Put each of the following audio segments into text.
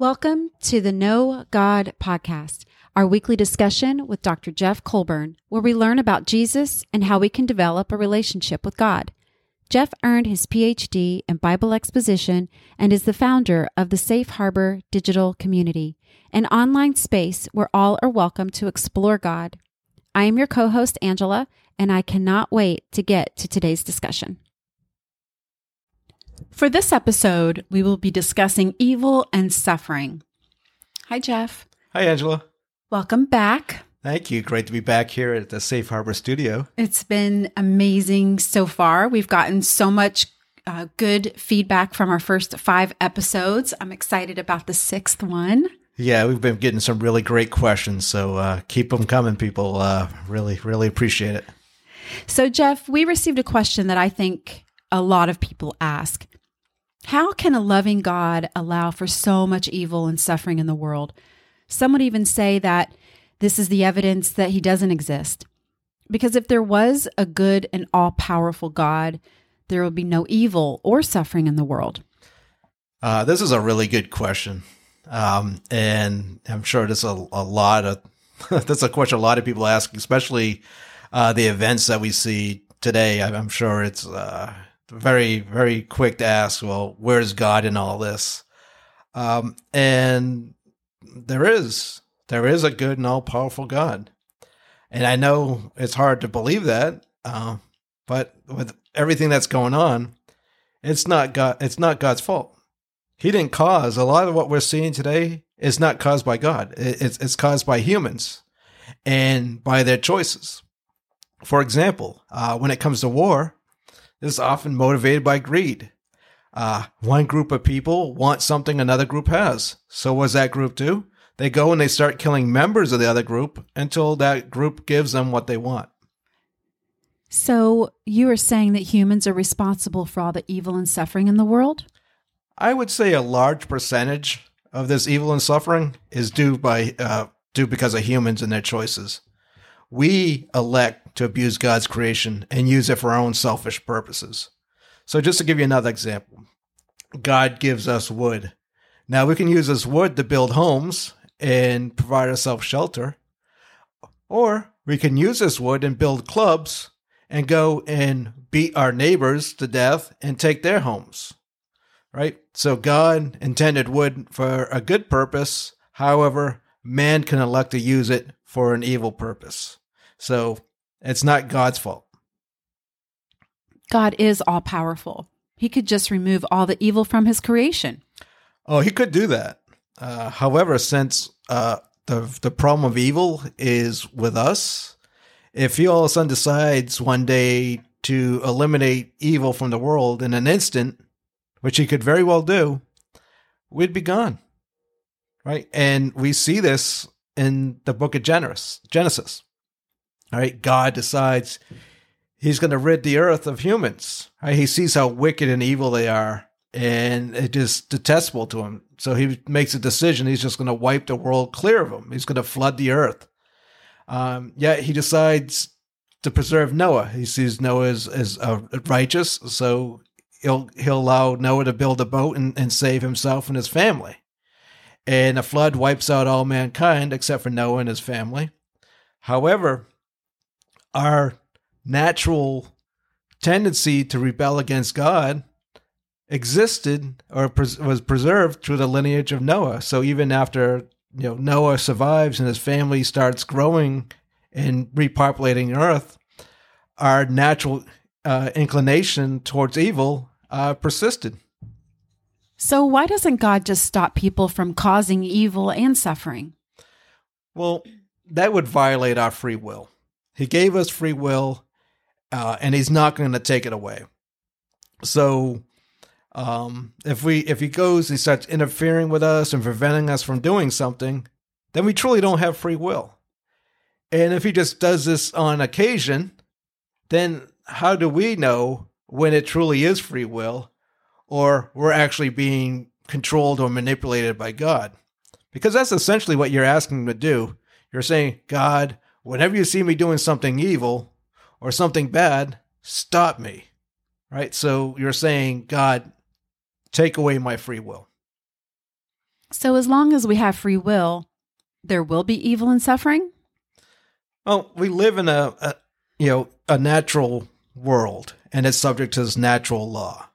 Welcome to the Know God podcast, our weekly discussion with Dr. Jeff Colburn, where we learn about Jesus and how we can develop a relationship with God. Jeff earned his PhD in Bible exposition and is the founder of the Safe Harbor Digital Community, an online space where all are welcome to explore God. I am your co host, Angela, and I cannot wait to get to today's discussion. For this episode, we will be discussing evil and suffering. Hi, Jeff. Hi, Angela. Welcome back. Thank you. Great to be back here at the Safe Harbor Studio. It's been amazing so far. We've gotten so much uh, good feedback from our first five episodes. I'm excited about the sixth one. Yeah, we've been getting some really great questions. So uh, keep them coming, people. Uh, really, really appreciate it. So, Jeff, we received a question that I think a lot of people ask How can a loving God allow for so much evil and suffering in the world? Some would even say that this is the evidence that he doesn't exist. Because if there was a good and all powerful God, there would be no evil or suffering in the world. Uh, this is a really good question. Um, and I'm sure there's a, a lot of, that's a question a lot of people ask, especially uh, the events that we see today. I'm sure it's uh, very, very quick to ask, well, where's God in all this? Um, and there is there is a good and all powerful God. And I know it's hard to believe that, uh, but with everything that's going on, it's not God. It's not God's fault. He didn't cause a lot of what we're seeing today. Is not caused by God. It's it's caused by humans and by their choices. For example, uh, when it comes to war, is often motivated by greed. Uh, one group of people want something another group has. So what does that group do? They go and they start killing members of the other group until that group gives them what they want. So you are saying that humans are responsible for all the evil and suffering in the world? I would say a large percentage of this evil and suffering is due by uh, due because of humans and their choices. We elect to abuse God's creation and use it for our own selfish purposes. So, just to give you another example, God gives us wood. Now we can use this wood to build homes and provide ourselves shelter. Or we can use this wood and build clubs and go and beat our neighbors to death and take their homes. Right? So God intended wood for a good purpose. However, man can elect to use it for an evil purpose. So it's not God's fault. God is all powerful. He could just remove all the evil from his creation. Oh, he could do that. Uh, however, since uh, the the problem of evil is with us, if he all of a sudden decides one day to eliminate evil from the world in an instant, which he could very well do, we'd be gone, right? And we see this in the book of Genesis. Genesis, all right? God decides he's going to rid the earth of humans. Right? He sees how wicked and evil they are, and it is detestable to him. So he makes a decision. He's just going to wipe the world clear of them. He's going to flood the earth. Um, yet he decides to preserve Noah. He sees Noah as, as uh, righteous, so he'll he'll allow Noah to build a boat and, and save himself and his family. And a flood wipes out all mankind except for Noah and his family. However, our natural tendency to rebel against God existed or pres- was preserved through the lineage of Noah. So even after you know Noah survives and his family starts growing and repopulating Earth, our natural uh, inclination towards evil uh, persisted. So why doesn't God just stop people from causing evil and suffering? Well, that would violate our free will. He gave us free will, uh, and He's not going to take it away. So um, if we if he goes, he starts interfering with us and preventing us from doing something, then we truly don't have free will. And if he just does this on occasion, then how do we know when it truly is free will or we're actually being controlled or manipulated by God? Because that's essentially what you're asking to do. You're saying, God, whenever you see me doing something evil or something bad, stop me. Right? So you're saying, God, take away my free will. So, as long as we have free will, there will be evil and suffering? Well, we live in a, a you know a natural world, and it's subject to this natural law.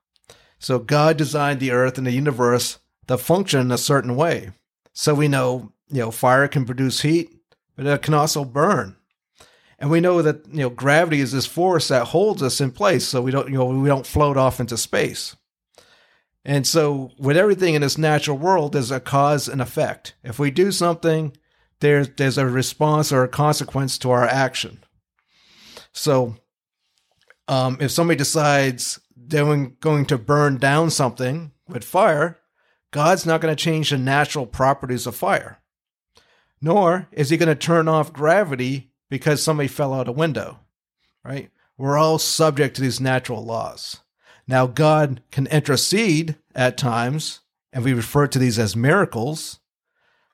So God designed the earth and the universe to function a certain way. So we know, you know, fire can produce heat, but it can also burn. And we know that, you know, gravity is this force that holds us in place so we don't, you know, we don't float off into space. And so with everything in this natural world, there's a cause and effect. If we do something, there's there's a response or a consequence to our action. So um, if somebody decides they're going to burn down something with fire, God's not going to change the natural properties of fire. Nor is he going to turn off gravity because somebody fell out a window, right? We're all subject to these natural laws. Now, God can intercede at times, and we refer to these as miracles.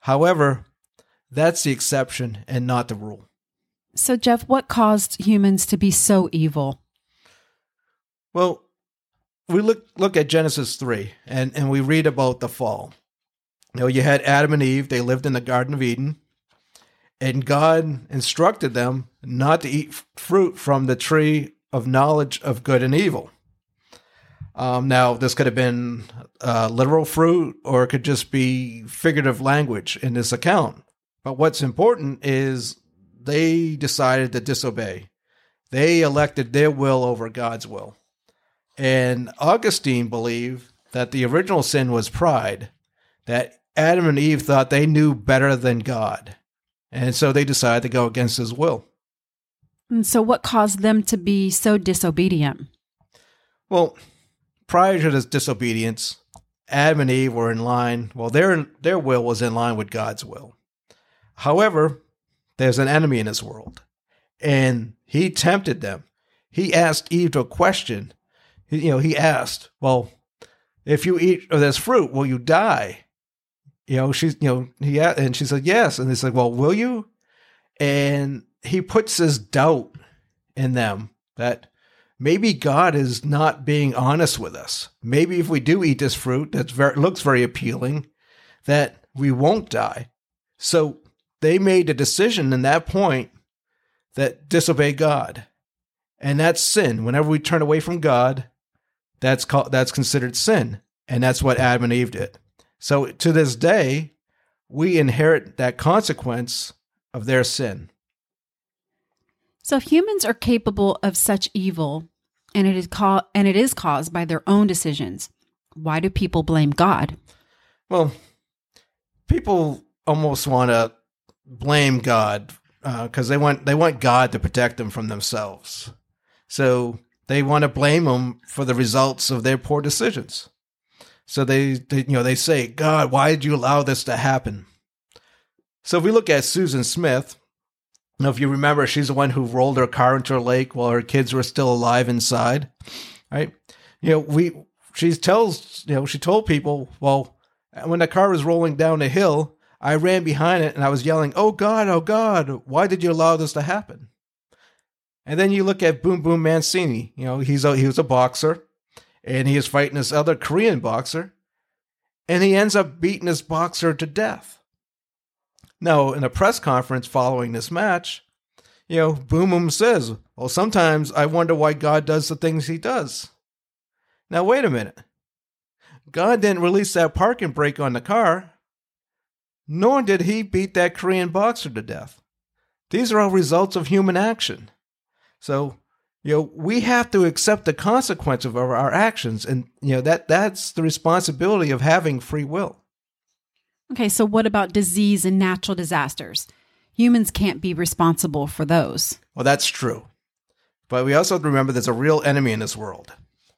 However, that's the exception and not the rule. So, Jeff, what caused humans to be so evil? Well, we look look at Genesis three, and and we read about the fall. You know, you had Adam and Eve; they lived in the Garden of Eden, and God instructed them not to eat fruit from the tree of knowledge of good and evil. Um, now, this could have been uh, literal fruit, or it could just be figurative language in this account. But what's important is they decided to disobey. They elected their will over God's will. And Augustine believed that the original sin was pride, that Adam and Eve thought they knew better than God. And so they decided to go against his will. And so, what caused them to be so disobedient? Well, prior to this disobedience, Adam and Eve were in line. Well, their their will was in line with God's will. However, there's an enemy in this world, and he tempted them. He asked Eve a question you know, he asked, well, if you eat of this fruit, will you die? You know, she's, you know, he, and she said, yes. And he's like, well, will you? And he puts this doubt in them that maybe God is not being honest with us. Maybe if we do eat this fruit that looks very appealing, that we won't die. So they made a decision in that point that disobey God. And that's sin. Whenever we turn away from God, that's called that's considered sin, and that's what Adam and Eve did. So to this day, we inherit that consequence of their sin. So if humans are capable of such evil, and it is ca- and it is caused by their own decisions, why do people blame God? Well, people almost want to blame God because uh, they want they want God to protect them from themselves. So they want to blame them for the results of their poor decisions. So they, they, you know, they say, God, why did you allow this to happen? So if we look at Susan Smith, you know, if you remember, she's the one who rolled her car into a lake while her kids were still alive inside, right? You know, we, she tells, you know, she told people, well, when the car was rolling down a hill, I ran behind it and I was yelling, "Oh God, oh God, why did you allow this to happen?" And then you look at Boom Boom Mancini. You know, he's a, he was a boxer, and he is fighting this other Korean boxer, and he ends up beating this boxer to death. Now, in a press conference following this match, you know, Boom Boom says, "Well, sometimes I wonder why God does the things He does." Now, wait a minute. God didn't release that parking brake on the car, nor did He beat that Korean boxer to death. These are all results of human action. So, you know, we have to accept the consequence of our, our actions. And, you know, that that's the responsibility of having free will. Okay, so what about disease and natural disasters? Humans can't be responsible for those. Well, that's true. But we also have to remember there's a real enemy in this world.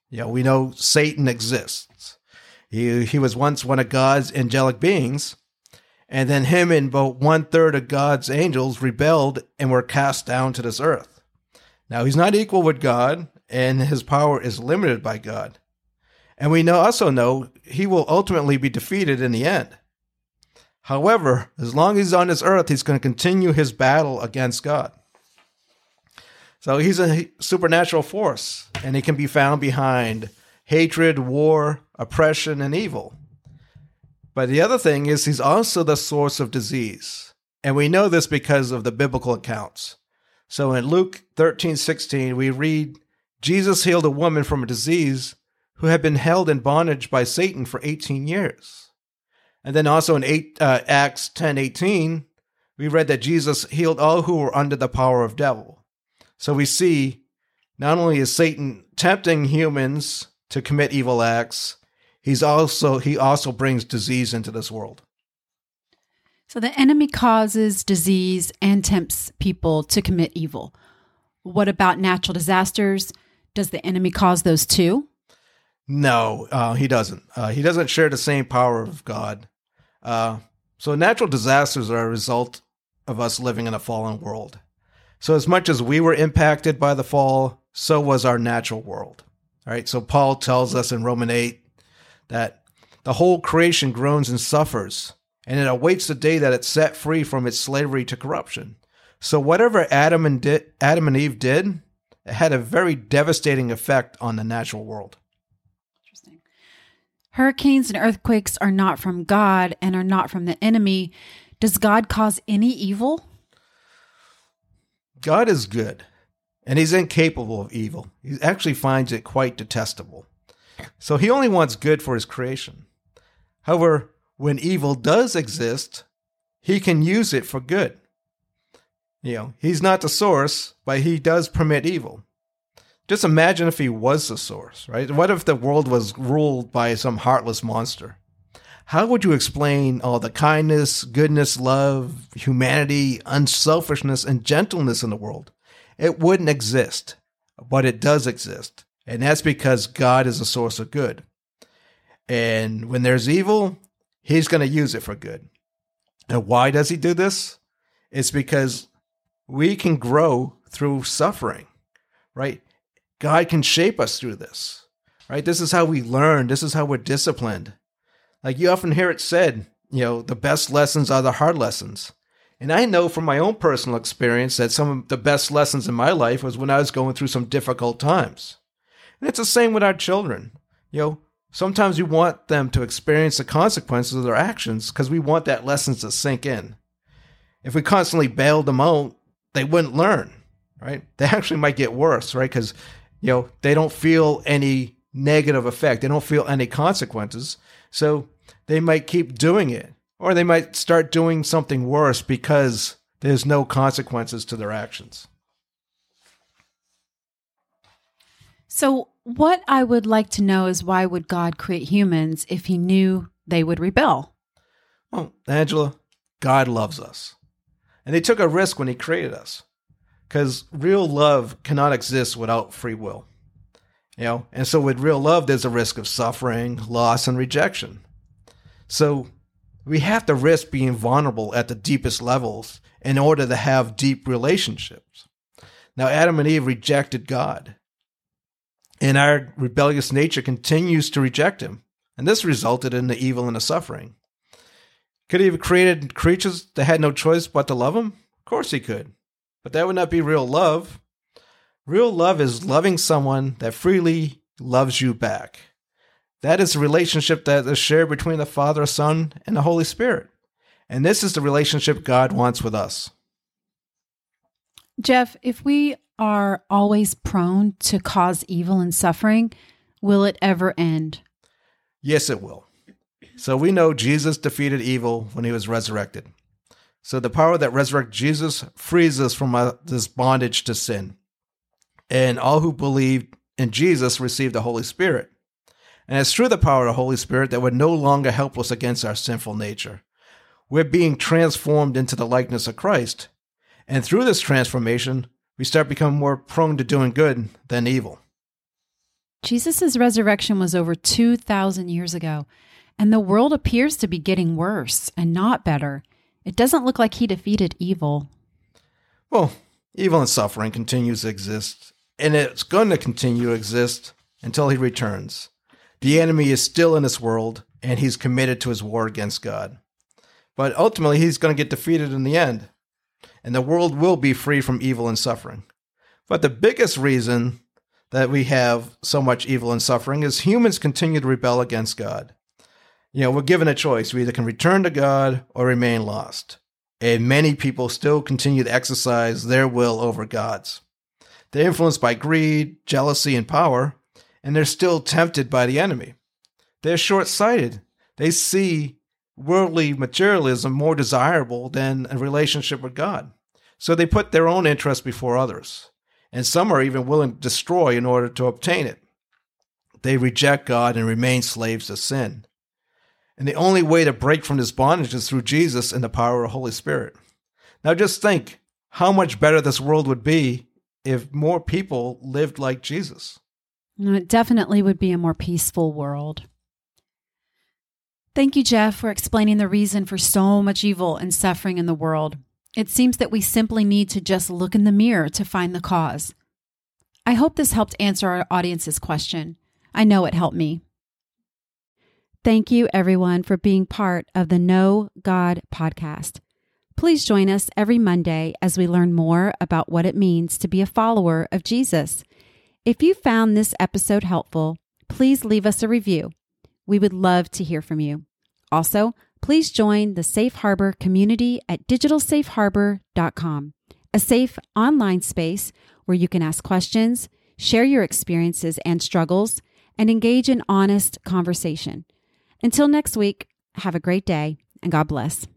You know, we know Satan exists. He, he was once one of God's angelic beings, and then him and about one third of God's angels rebelled and were cast down to this earth. Now, he's not equal with God, and his power is limited by God. And we know, also know he will ultimately be defeated in the end. However, as long as he's on this earth, he's going to continue his battle against God. So he's a supernatural force, and he can be found behind hatred, war, oppression, and evil. But the other thing is, he's also the source of disease. And we know this because of the biblical accounts. So in Luke 13 16, we read, Jesus healed a woman from a disease who had been held in bondage by Satan for 18 years. And then also in eight, uh, Acts 10 18, we read that Jesus healed all who were under the power of devil. So we see not only is Satan tempting humans to commit evil acts, he's also he also brings disease into this world. So the enemy causes disease and tempts people to commit evil. What about natural disasters? Does the enemy cause those too? No, uh, he doesn't. Uh, he doesn't share the same power of God. Uh, so natural disasters are a result of us living in a fallen world. So as much as we were impacted by the fall, so was our natural world. All right. So Paul tells us in Roman 8 that the whole creation groans and suffers, and it awaits the day that it's set free from its slavery to corruption. So whatever Adam and di- Adam and Eve did, it had a very devastating effect on the natural world. Interesting. Hurricanes and earthquakes are not from God and are not from the enemy. Does God cause any evil? God is good, and he's incapable of evil. He actually finds it quite detestable. So he only wants good for his creation. However, when evil does exist, he can use it for good. You know, he's not the source, but he does permit evil. Just imagine if he was the source, right? What if the world was ruled by some heartless monster? How would you explain all the kindness, goodness, love, humanity, unselfishness, and gentleness in the world? It wouldn't exist, but it does exist. And that's because God is a source of good. And when there's evil, he's going to use it for good. And why does he do this? It's because we can grow through suffering, right? God can shape us through this, right? This is how we learn. This is how we're disciplined. Like you often hear it said, you know, the best lessons are the hard lessons. And I know from my own personal experience that some of the best lessons in my life was when I was going through some difficult times. And it's the same with our children. You know, sometimes we want them to experience the consequences of their actions because we want that lesson to sink in. If we constantly bailed them out, they wouldn't learn, right? They actually might get worse, right? Because, you know, they don't feel any negative effect. They don't feel any consequences. So they might keep doing it, or they might start doing something worse because there's no consequences to their actions. So, what I would like to know is why would God create humans if he knew they would rebel? Well, Angela, God loves us. And he took a risk when he created us. Because real love cannot exist without free will. You know, and so with real love, there's a risk of suffering, loss, and rejection. So we have to risk being vulnerable at the deepest levels in order to have deep relationships. Now, Adam and Eve rejected God, and our rebellious nature continues to reject him. And this resulted in the evil and the suffering. Could he have created creatures that had no choice but to love him? Of course he could. But that would not be real love. Real love is loving someone that freely loves you back. That is the relationship that is shared between the Father, Son, and the Holy Spirit. And this is the relationship God wants with us. Jeff, if we are always prone to cause evil and suffering, will it ever end? Yes, it will. So we know Jesus defeated evil when he was resurrected. So the power that resurrected Jesus frees us from uh, this bondage to sin and all who believe in Jesus receive the Holy Spirit. And it's through the power of the Holy Spirit that we're no longer helpless against our sinful nature. We're being transformed into the likeness of Christ. And through this transformation, we start becoming more prone to doing good than evil. Jesus' resurrection was over 2,000 years ago, and the world appears to be getting worse and not better. It doesn't look like he defeated evil. Well, evil and suffering continues to exist and it's going to continue to exist until he returns. The enemy is still in this world, and he's committed to his war against God. But ultimately, he's going to get defeated in the end, and the world will be free from evil and suffering. But the biggest reason that we have so much evil and suffering is humans continue to rebel against God. You know, we're given a choice. We either can return to God or remain lost. And many people still continue to exercise their will over God's. They're influenced by greed, jealousy, and power, and they're still tempted by the enemy. They're short sighted. They see worldly materialism more desirable than a relationship with God. So they put their own interests before others. And some are even willing to destroy in order to obtain it. They reject God and remain slaves to sin. And the only way to break from this bondage is through Jesus and the power of the Holy Spirit. Now just think how much better this world would be if more people lived like Jesus. It definitely would be a more peaceful world. Thank you, Jeff, for explaining the reason for so much evil and suffering in the world. It seems that we simply need to just look in the mirror to find the cause. I hope this helped answer our audience's question. I know it helped me. Thank you, everyone, for being part of the Know God podcast. Please join us every Monday as we learn more about what it means to be a follower of Jesus. If you found this episode helpful, please leave us a review. We would love to hear from you. Also, please join the Safe Harbor community at digitalsafeharbor.com, a safe online space where you can ask questions, share your experiences and struggles, and engage in honest conversation. Until next week, have a great day and God bless.